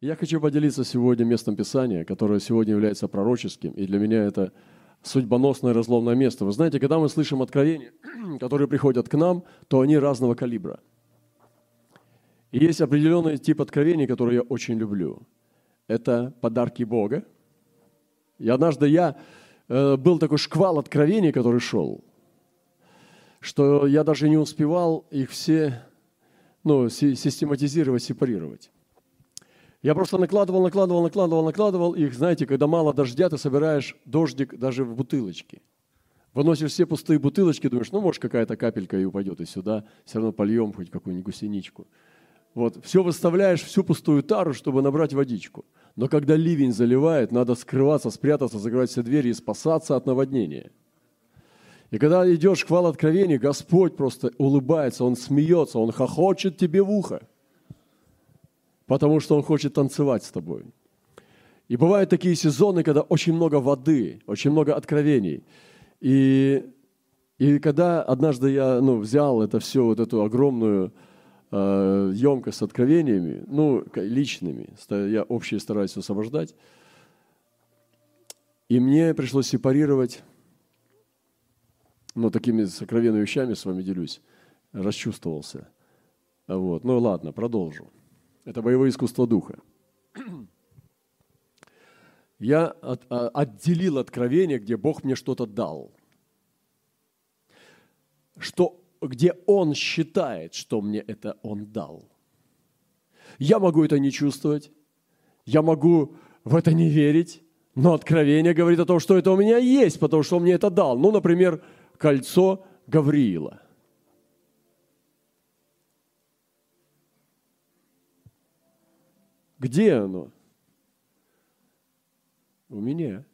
Я хочу поделиться сегодня местом Писания, которое сегодня является пророческим, и для меня это судьбоносное разломное место. Вы знаете, когда мы слышим откровения, которые приходят к нам, то они разного калибра. И есть определенный тип откровений, который я очень люблю. Это подарки Бога. И однажды я э, был такой шквал откровений, который шел, что я даже не успевал их все ну, систематизировать, сепарировать. Я просто накладывал, накладывал, накладывал, накладывал их. Знаете, когда мало дождя, ты собираешь дождик даже в бутылочки. Выносишь все пустые бутылочки, думаешь, ну, может, какая-то капелька и упадет и сюда. Все равно польем хоть какую-нибудь гусеничку. Вот, все выставляешь, всю пустую тару, чтобы набрать водичку. Но когда ливень заливает, надо скрываться, спрятаться, закрывать все двери и спасаться от наводнения. И когда идешь к вал откровения, Господь просто улыбается, Он смеется, Он хохочет тебе в ухо потому что Он хочет танцевать с тобой. И бывают такие сезоны, когда очень много воды, очень много откровений. И, и когда однажды я ну, взял это все, вот эту огромную э, емкость с откровениями, ну, личными, я общие стараюсь освобождать, и мне пришлось сепарировать, ну, такими сокровенными вещами с вами делюсь, расчувствовался. Вот. Ну, ладно, продолжу. Это боевое искусство духа. Я от, а, отделил откровение, где Бог мне что-то дал. Что, где Он считает, что мне это Он дал. Я могу это не чувствовать, я могу в это не верить, но откровение говорит о том, что это у меня есть, потому что Он мне это дал. Ну, например, кольцо Гавриила – Где оно? У меня.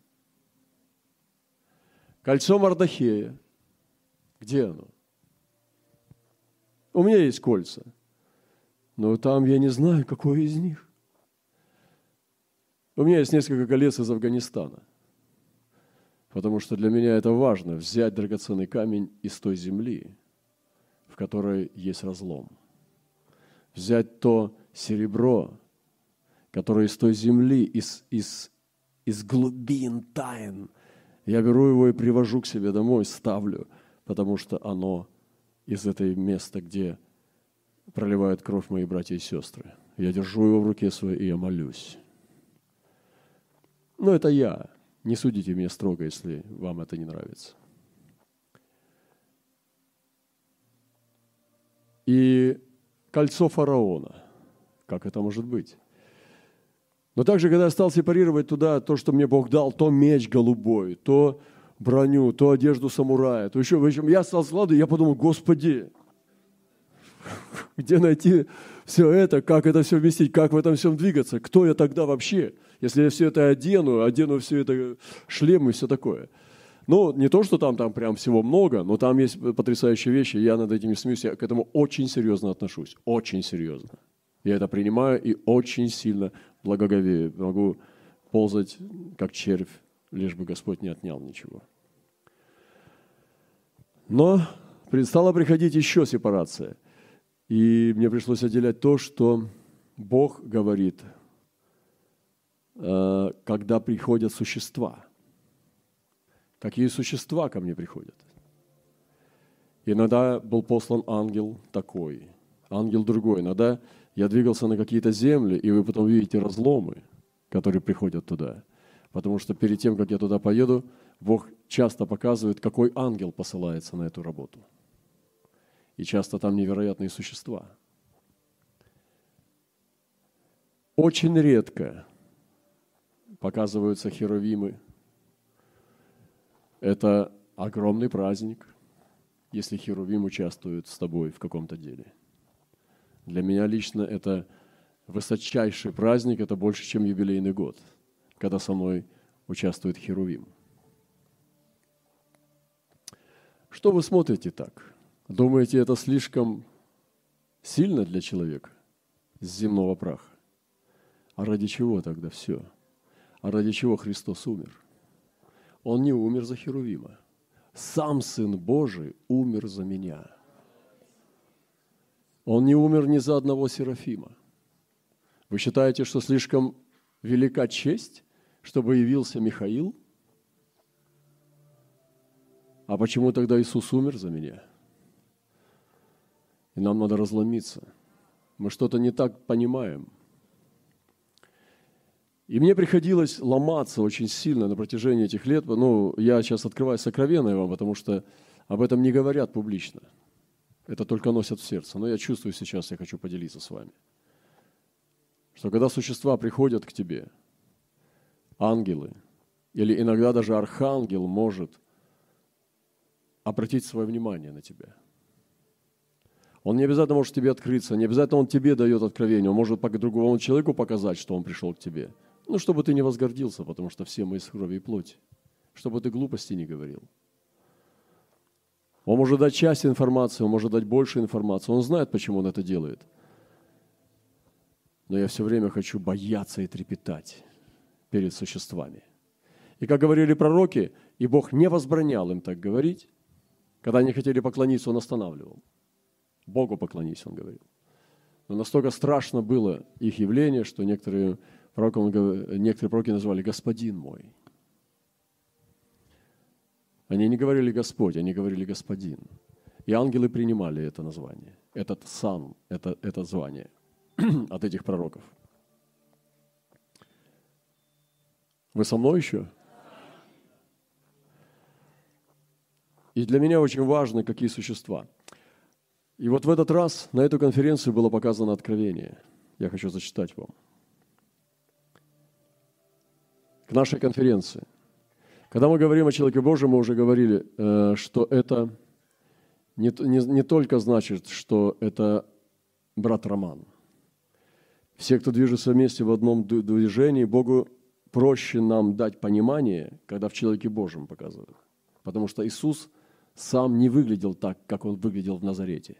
Кольцо Мардахея. Где оно? У меня есть кольца. Но там я не знаю, какое из них. У меня есть несколько колец из Афганистана. Потому что для меня это важно, взять драгоценный камень из той земли, в которой есть разлом. Взять то серебро, который из той земли, из, из, из глубин тайн. Я беру его и привожу к себе домой, ставлю, потому что оно из этой места, где проливают кровь мои братья и сестры. Я держу его в руке своей, и я молюсь. Но это я. Не судите меня строго, если вам это не нравится. И кольцо фараона. Как это может быть? Но также, когда я стал сепарировать туда то, что мне Бог дал, то меч голубой, то броню, то одежду самурая, то еще, в общем, я стал складывать, я подумал, Господи, где найти все это, как это все вместить, как в этом всем двигаться, кто я тогда вообще, если я все это одену, одену все это шлем и все такое. Ну, не то, что там, там прям всего много, но там есть потрясающие вещи, я над этим не смеюсь, я к этому очень серьезно отношусь, очень серьезно. Я это принимаю и очень сильно благоговею. Могу ползать, как червь, лишь бы Господь не отнял ничего. Но стала приходить еще сепарация. И мне пришлось отделять то, что Бог говорит, э, когда приходят существа. Какие существа ко мне приходят? Иногда был послан ангел такой, ангел другой. Иногда я двигался на какие-то земли, и вы потом видите разломы, которые приходят туда. Потому что перед тем, как я туда поеду, Бог часто показывает, какой ангел посылается на эту работу. И часто там невероятные существа. Очень редко показываются херовимы. Это огромный праздник, если херувим участвует с тобой в каком-то деле – для меня лично это высочайший праздник, это больше, чем юбилейный год, когда со мной участвует Херувим. Что вы смотрите так? Думаете, это слишком сильно для человека с земного праха? А ради чего тогда все? А ради чего Христос умер? Он не умер за Херувима. Сам Сын Божий умер за меня – он не умер ни за одного Серафима. Вы считаете, что слишком велика честь, чтобы явился Михаил? А почему тогда Иисус умер за меня? И нам надо разломиться. Мы что-то не так понимаем. И мне приходилось ломаться очень сильно на протяжении этих лет. Ну, я сейчас открываю сокровенное вам, потому что об этом не говорят публично. Это только носят в сердце. Но я чувствую сейчас, я хочу поделиться с вами. Что когда существа приходят к тебе, ангелы, или иногда даже архангел может обратить свое внимание на тебя. Он не обязательно может тебе открыться, не обязательно он тебе дает откровение, он может другому человеку показать, что он пришел к тебе. Ну, чтобы ты не возгордился, потому что все мы из крови и плоти. Чтобы ты глупости не говорил. Он может дать часть информации, он может дать больше информации. Он знает, почему он это делает. Но я все время хочу бояться и трепетать перед существами. И как говорили пророки, и Бог не возбранял им так говорить, когда они хотели поклониться, Он останавливал. Богу поклонись, Он говорил. Но настолько страшно было их явление, что некоторые пророки, некоторые пророки называли «Господин мой». Они не говорили Господь, они говорили Господин. И ангелы принимали это название, этот сан, это, это звание от этих пророков. Вы со мной еще? И для меня очень важно, какие существа. И вот в этот раз на эту конференцию было показано откровение. Я хочу зачитать вам. К нашей конференции – когда мы говорим о человеке Божьем, мы уже говорили, э, что это не, не, не только значит, что это брат Роман. Все, кто движется вместе в одном движении, Богу проще нам дать понимание, когда в человеке Божьем показывают. Потому что Иисус сам не выглядел так, как он выглядел в Назарете.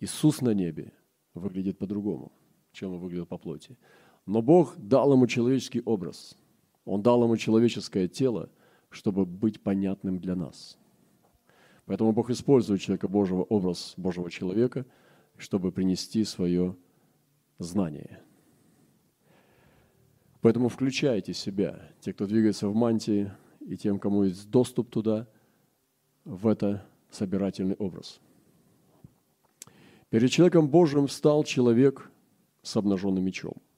Иисус на небе выглядит по-другому, чем он выглядел по плоти. Но Бог дал ему человеческий образ – он дал ему человеческое тело, чтобы быть понятным для нас. Поэтому Бог использует человека Божьего, образ Божьего человека, чтобы принести свое знание. Поэтому включайте себя, те, кто двигается в мантии, и тем, кому есть доступ туда, в это собирательный образ. Перед человеком Божьим встал человек с обнаженным мечом –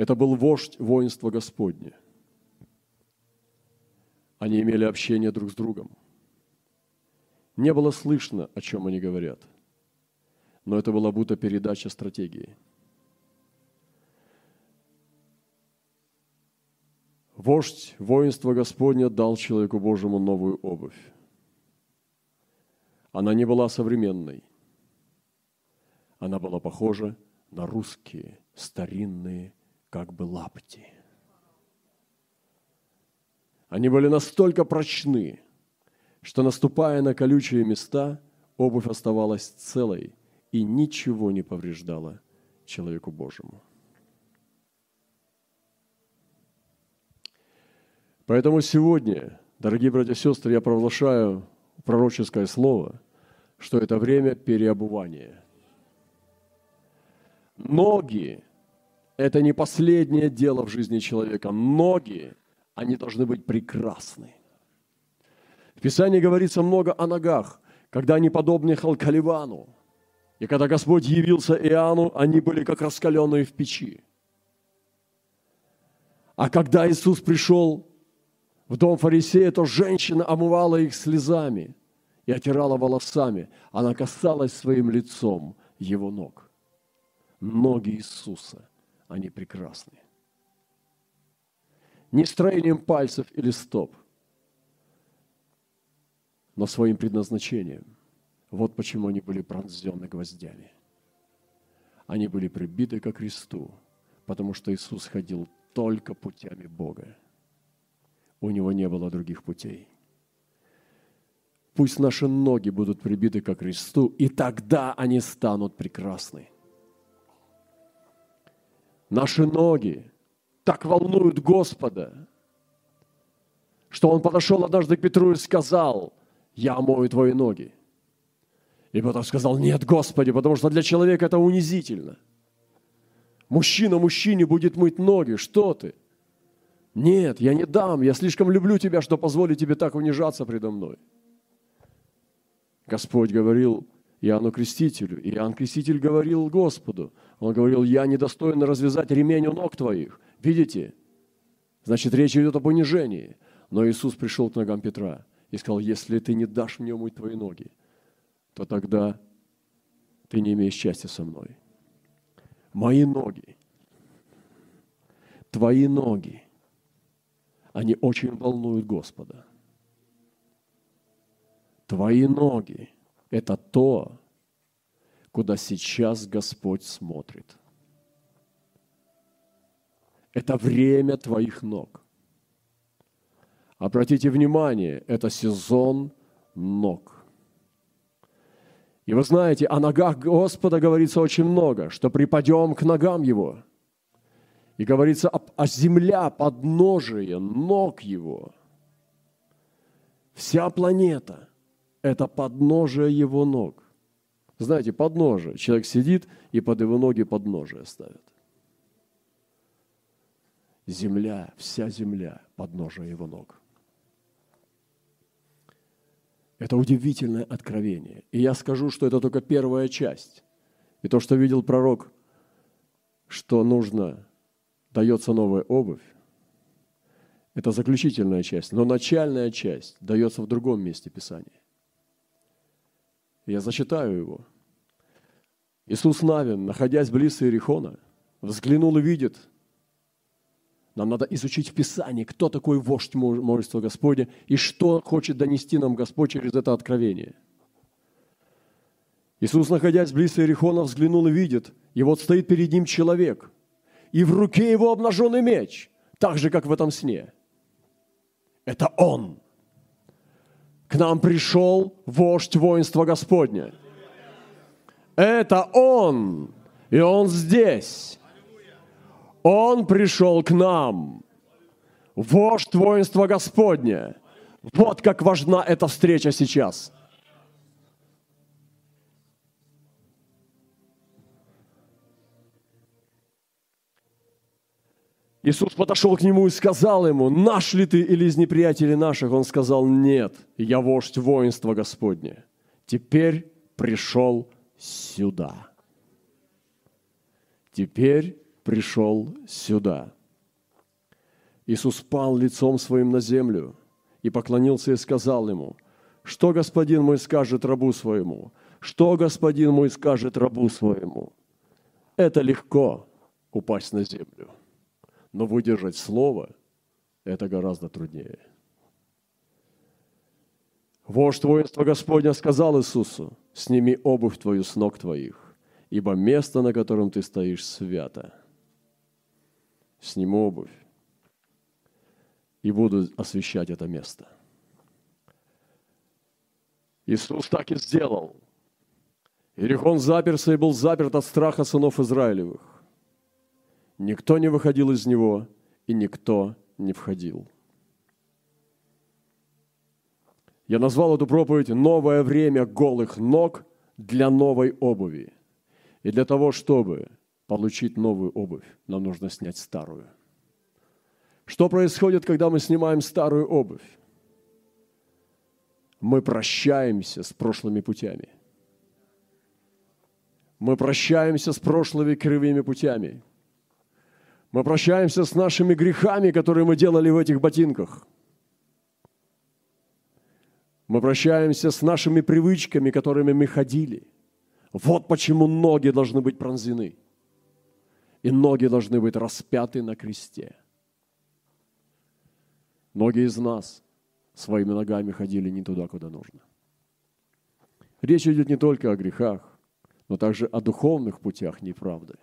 Это был вождь воинства Господне. Они имели общение друг с другом. Не было слышно, о чем они говорят, но это была будто передача стратегии. Вождь воинства Господня дал человеку Божьему новую обувь. Она не была современной. Она была похожа на русские старинные как бы лапти. Они были настолько прочны, что, наступая на колючие места, обувь оставалась целой и ничего не повреждала человеку Божьему. Поэтому сегодня, дорогие братья и сестры, я провозглашаю пророческое слово, что это время переобувания. Ноги это не последнее дело в жизни человека. Ноги, они должны быть прекрасны. В Писании говорится много о ногах, когда они подобны Халкаливану. И когда Господь явился Иоанну, они были как раскаленные в печи. А когда Иисус пришел в дом фарисея, то женщина омывала их слезами и отирала волосами. Она касалась своим лицом его ног. Ноги Иисуса они прекрасны. Не строением пальцев или стоп, но своим предназначением. Вот почему они были пронзены гвоздями. Они были прибиты ко кресту, потому что Иисус ходил только путями Бога. У Него не было других путей. Пусть наши ноги будут прибиты ко кресту, и тогда они станут прекрасны наши ноги так волнуют Господа, что Он подошел однажды к Петру и сказал, «Я омою твои ноги». И потом сказал, нет, Господи, потому что для человека это унизительно. Мужчина мужчине будет мыть ноги, что ты? Нет, я не дам, я слишком люблю тебя, что позволить тебе так унижаться предо мной. Господь говорил Иоанну Крестителю, и Иоанн Креститель говорил Господу, он говорил, я недостоин развязать ремень у ног твоих. Видите? Значит, речь идет об унижении. Но Иисус пришел к ногам Петра и сказал, если ты не дашь мне умыть твои ноги, то тогда ты не имеешь счастья со мной. Мои ноги, твои ноги, они очень волнуют Господа. Твои ноги – это то, куда сейчас Господь смотрит. Это время твоих ног. Обратите внимание, это сезон ног. И вы знаете, о ногах Господа говорится очень много, что припадем к ногам Его. И говорится о, о земля, подножие ног Его. Вся планета – это подножие Его ног. Знаете, подножие. Человек сидит и под его ноги подножие ставит. Земля, вся земля, подножие его ног. Это удивительное откровение. И я скажу, что это только первая часть. И то, что видел пророк, что нужно, дается новая обувь, это заключительная часть. Но начальная часть дается в другом месте Писания. Я зачитаю его. Иисус Навин, находясь близ Иерихона, взглянул и видит. Нам надо изучить в Писании, кто такой вождь множества Господня и что хочет донести нам Господь через это откровение. Иисус, находясь близ Иерихона, взглянул и видит, и вот стоит перед ним человек, и в руке его обнаженный меч, так же, как в этом сне. Это Он. К нам пришел вождь воинства Господня – это Он, и Он здесь. Он пришел к нам. Вождь воинства Господня. Вот как важна эта встреча сейчас. Иисус подошел к нему и сказал ему, наш ли ты или из неприятелей наших? Он сказал, нет, я вождь воинства Господня. Теперь пришел сюда. Теперь пришел сюда. Иисус пал лицом своим на землю и поклонился и сказал ему, что господин мой скажет рабу своему? Что господин мой скажет рабу своему? Это легко упасть на землю, но выдержать слово – это гораздо труднее. Вождь воинства Господня сказал Иисусу, сними обувь твою с ног твоих, ибо место, на котором ты стоишь, свято. Сниму обувь и буду освещать это место. Иисус так и сделал. Иерихон заперся и был заперт от страха сынов Израилевых. Никто не выходил из него, и никто не входил. Я назвал эту проповедь «Новое время голых ног для новой обуви». И для того, чтобы получить новую обувь, нам нужно снять старую. Что происходит, когда мы снимаем старую обувь? Мы прощаемся с прошлыми путями. Мы прощаемся с прошлыми кривыми путями. Мы прощаемся с нашими грехами, которые мы делали в этих ботинках – мы прощаемся с нашими привычками, которыми мы ходили. Вот почему ноги должны быть пронзены. И ноги должны быть распяты на кресте. Многие из нас своими ногами ходили не туда, куда нужно. Речь идет не только о грехах, но также о духовных путях неправды.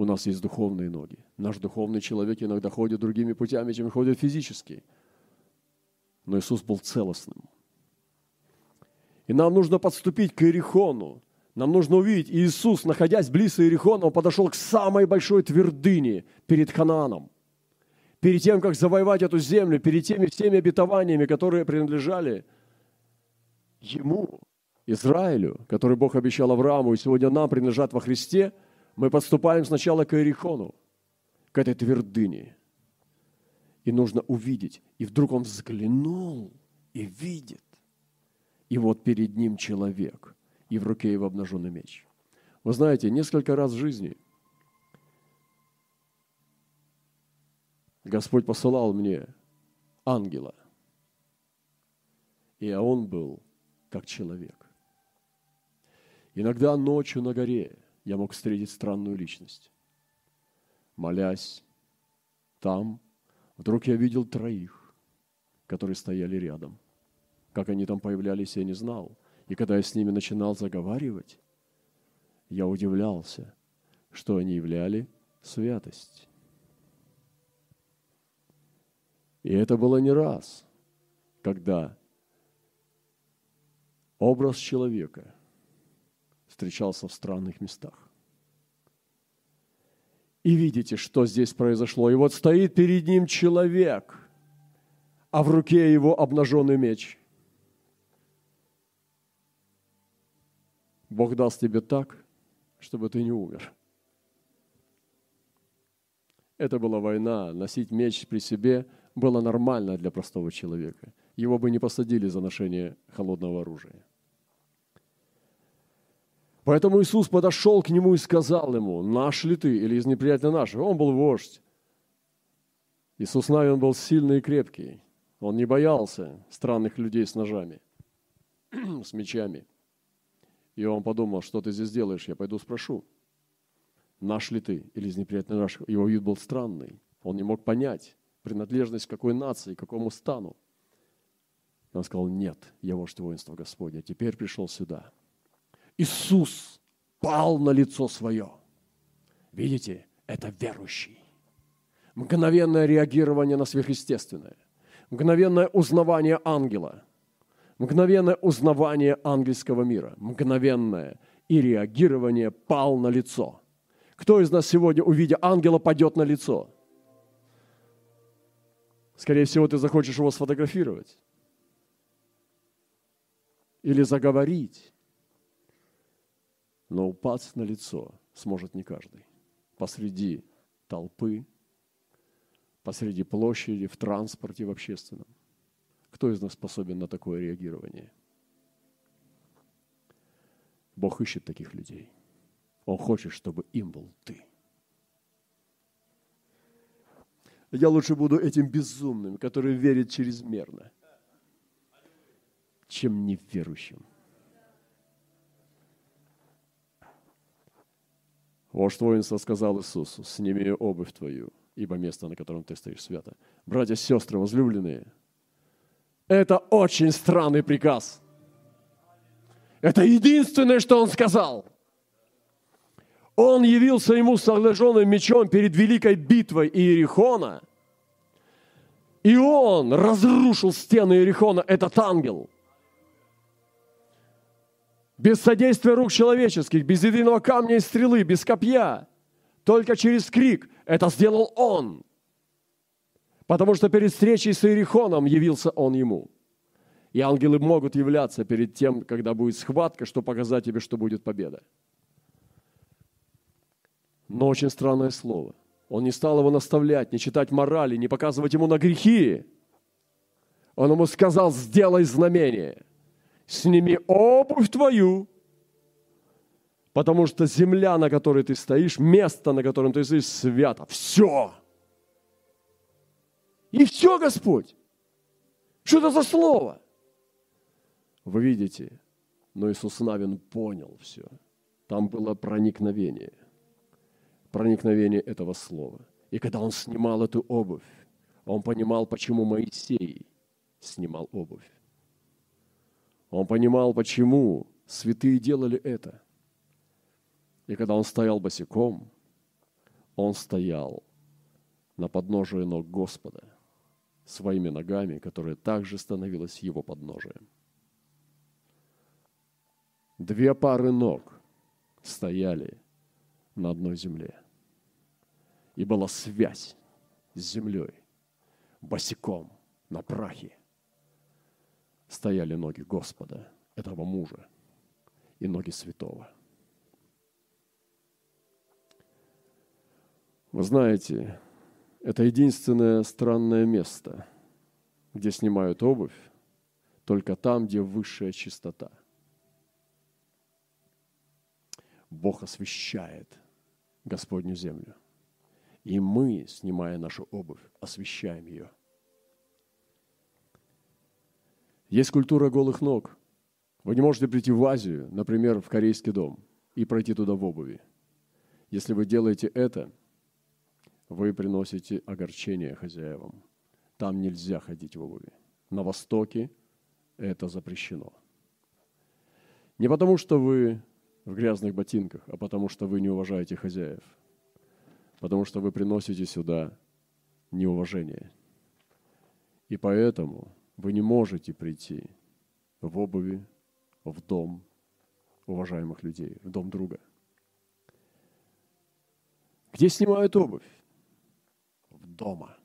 У нас есть духовные ноги. Наш духовный человек иногда ходит другими путями, чем ходит физически – но Иисус был целостным. И нам нужно подступить к Иерихону. Нам нужно увидеть, Иисус, находясь близ Иерихона, он подошел к самой большой твердыне перед Ханааном. Перед тем, как завоевать эту землю, перед теми всеми обетованиями, которые принадлежали ему, Израилю, который Бог обещал Аврааму, и сегодня нам принадлежат во Христе, мы подступаем сначала к Иерихону, к этой твердыне. И нужно увидеть. И вдруг он взглянул и видит. И вот перед ним человек, и в руке его обнаженный меч. Вы знаете, несколько раз в жизни Господь посылал мне ангела, и он был как человек. Иногда ночью на горе я мог встретить странную личность. Молясь там, вдруг я видел троих, которые стояли рядом. Как они там появлялись, я не знал. И когда я с ними начинал заговаривать, я удивлялся, что они являли святость. И это было не раз, когда образ человека встречался в странных местах. И видите, что здесь произошло. И вот стоит перед ним человек, а в руке его обнаженный меч. Бог даст тебе так, чтобы ты не умер. Это была война. Носить меч при себе было нормально для простого человека. Его бы не посадили за ношение холодного оружия. Поэтому Иисус подошел к нему и сказал ему, наш ли ты или из неприятеля наших? Он был вождь. Иисус Навин был сильный и крепкий. Он не боялся странных людей с ножами, с мечами. И он подумал, что ты здесь делаешь, я пойду спрошу. Наш ли ты или из неприятеля наших? Его вид был странный. Он не мог понять принадлежность к какой нации, к какому стану. Он сказал, нет, я вождь воинства Господня, теперь пришел сюда – Иисус пал на лицо свое. Видите, это верующий. Мгновенное реагирование на сверхъестественное. Мгновенное узнавание ангела. Мгновенное узнавание ангельского мира. Мгновенное. И реагирование пал на лицо. Кто из нас сегодня, увидя ангела, падет на лицо? Скорее всего, ты захочешь его сфотографировать. Или заговорить но упасть на лицо сможет не каждый. Посреди толпы, посреди площади, в транспорте, в общественном. Кто из нас способен на такое реагирование? Бог ищет таких людей. Он хочет, чтобы им был ты. Я лучше буду этим безумным, который верит чрезмерно, чем неверующим. Вождь воинства сказал Иисусу, сними обувь твою, ибо место, на котором ты стоишь, свято. Братья сестры, возлюбленные, это очень странный приказ. Это единственное, что он сказал. Он явился ему с сожженным мечом перед великой битвой Иерихона, и он разрушил стены Иерихона, этот ангел – без содействия рук человеческих, без единого камня и стрелы, без копья, только через крик. Это сделал Он. Потому что перед встречей с Иерихоном явился Он ему. И ангелы могут являться перед тем, когда будет схватка, чтобы показать тебе, что будет победа. Но очень странное слово. Он не стал его наставлять, не читать морали, не показывать ему на грехи. Он ему сказал, сделай знамение – сними обувь твою, потому что земля, на которой ты стоишь, место, на котором ты стоишь, свято. Все. И все, Господь. Что это за слово? Вы видите, но Иисус Навин понял все. Там было проникновение. Проникновение этого слова. И когда он снимал эту обувь, он понимал, почему Моисей снимал обувь. Он понимал, почему святые делали это. И когда он стоял босиком, он стоял на подножии ног Господа своими ногами, которые также становились его подножием. Две пары ног стояли на одной земле. И была связь с землей, босиком, на прахе стояли ноги Господа, этого мужа, и ноги святого. Вы знаете, это единственное странное место, где снимают обувь, только там, где высшая чистота. Бог освещает Господню землю. И мы, снимая нашу обувь, освещаем ее. Есть культура голых ног. Вы не можете прийти в Азию, например, в корейский дом, и пройти туда в обуви. Если вы делаете это, вы приносите огорчение хозяевам. Там нельзя ходить в обуви. На Востоке это запрещено. Не потому, что вы в грязных ботинках, а потому, что вы не уважаете хозяев. Потому что вы приносите сюда неуважение. И поэтому вы не можете прийти в обуви в дом уважаемых людей, в дом друга. Где снимают обувь? дома.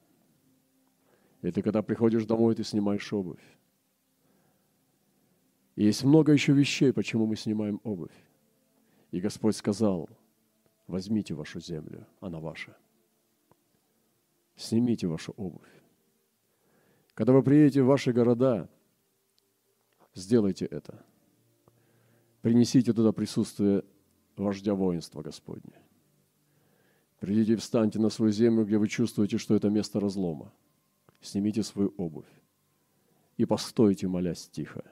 И ты, когда приходишь домой, ты снимаешь обувь. И есть много еще вещей, почему мы снимаем обувь. И Господь сказал, возьмите вашу землю, она ваша. Снимите вашу обувь. Когда вы приедете в ваши города, сделайте это. Принесите туда присутствие вождя воинства Господня. Придите и встаньте на свою землю, где вы чувствуете, что это место разлома. Снимите свою обувь и постойте, молясь тихо,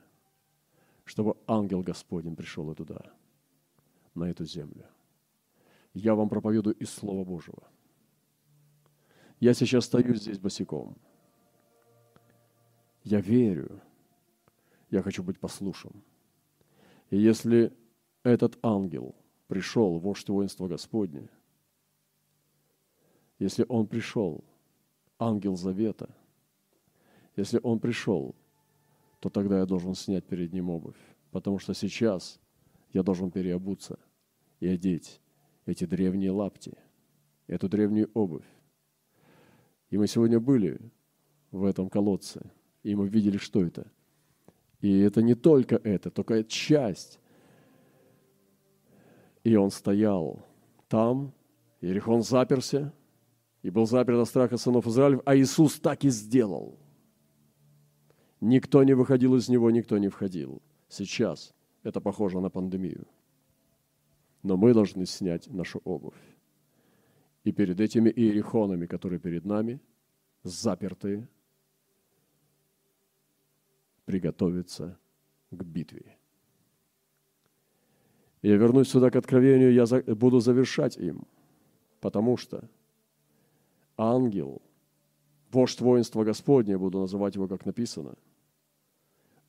чтобы ангел Господень пришел и туда, на эту землю. Я вам проповедую из Слова Божьего. Я сейчас стою здесь босиком. Я верю. Я хочу быть послушным. И если этот ангел пришел, вождь воинства Господне – если Он пришел, ангел завета, если Он пришел, то тогда я должен снять перед Ним обувь, потому что сейчас я должен переобуться и одеть эти древние лапти, эту древнюю обувь. И мы сегодня были в этом колодце, и мы видели, что это. И это не только это, только часть. И он стоял там, Иерихон заперся, и был заперт от страха сынов Израилев, а Иисус так и сделал. Никто не выходил из него, никто не входил. Сейчас это похоже на пандемию. Но мы должны снять нашу обувь. И перед этими иерихонами, которые перед нами, запертые, приготовиться к битве. Я вернусь сюда к откровению, я буду завершать им, потому что – ангел, вождь воинства Господня, буду называть его, как написано,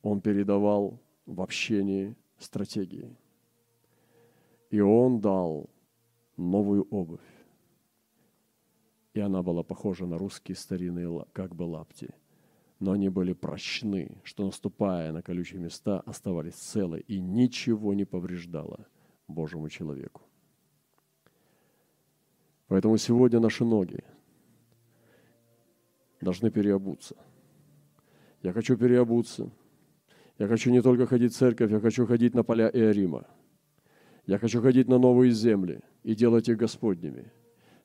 он передавал в общении стратегии. И он дал новую обувь. И она была похожа на русские старинные как бы лапти. Но они были прочны, что наступая на колючие места, оставались целы и ничего не повреждало Божьему человеку. Поэтому сегодня наши ноги – должны переобуться. Я хочу переобуться. Я хочу не только ходить в церковь, я хочу ходить на поля Иорима. Я хочу ходить на новые земли и делать их Господними.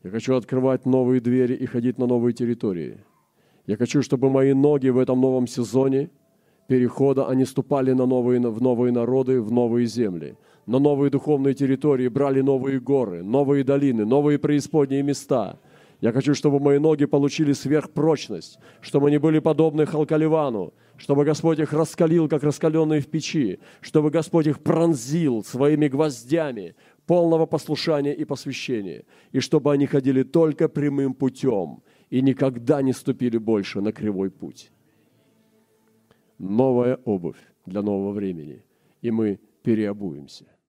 Я хочу открывать новые двери и ходить на новые территории. Я хочу, чтобы мои ноги в этом новом сезоне перехода, они ступали на новые, в новые народы, в новые земли, на новые духовные территории, брали новые горы, новые долины, новые преисподние места – я хочу, чтобы мои ноги получили сверхпрочность, чтобы они были подобны Халкаливану, чтобы Господь их раскалил, как раскаленные в печи, чтобы Господь их пронзил своими гвоздями полного послушания и посвящения, и чтобы они ходили только прямым путем и никогда не ступили больше на кривой путь. Новая обувь для нового времени, и мы переобуемся –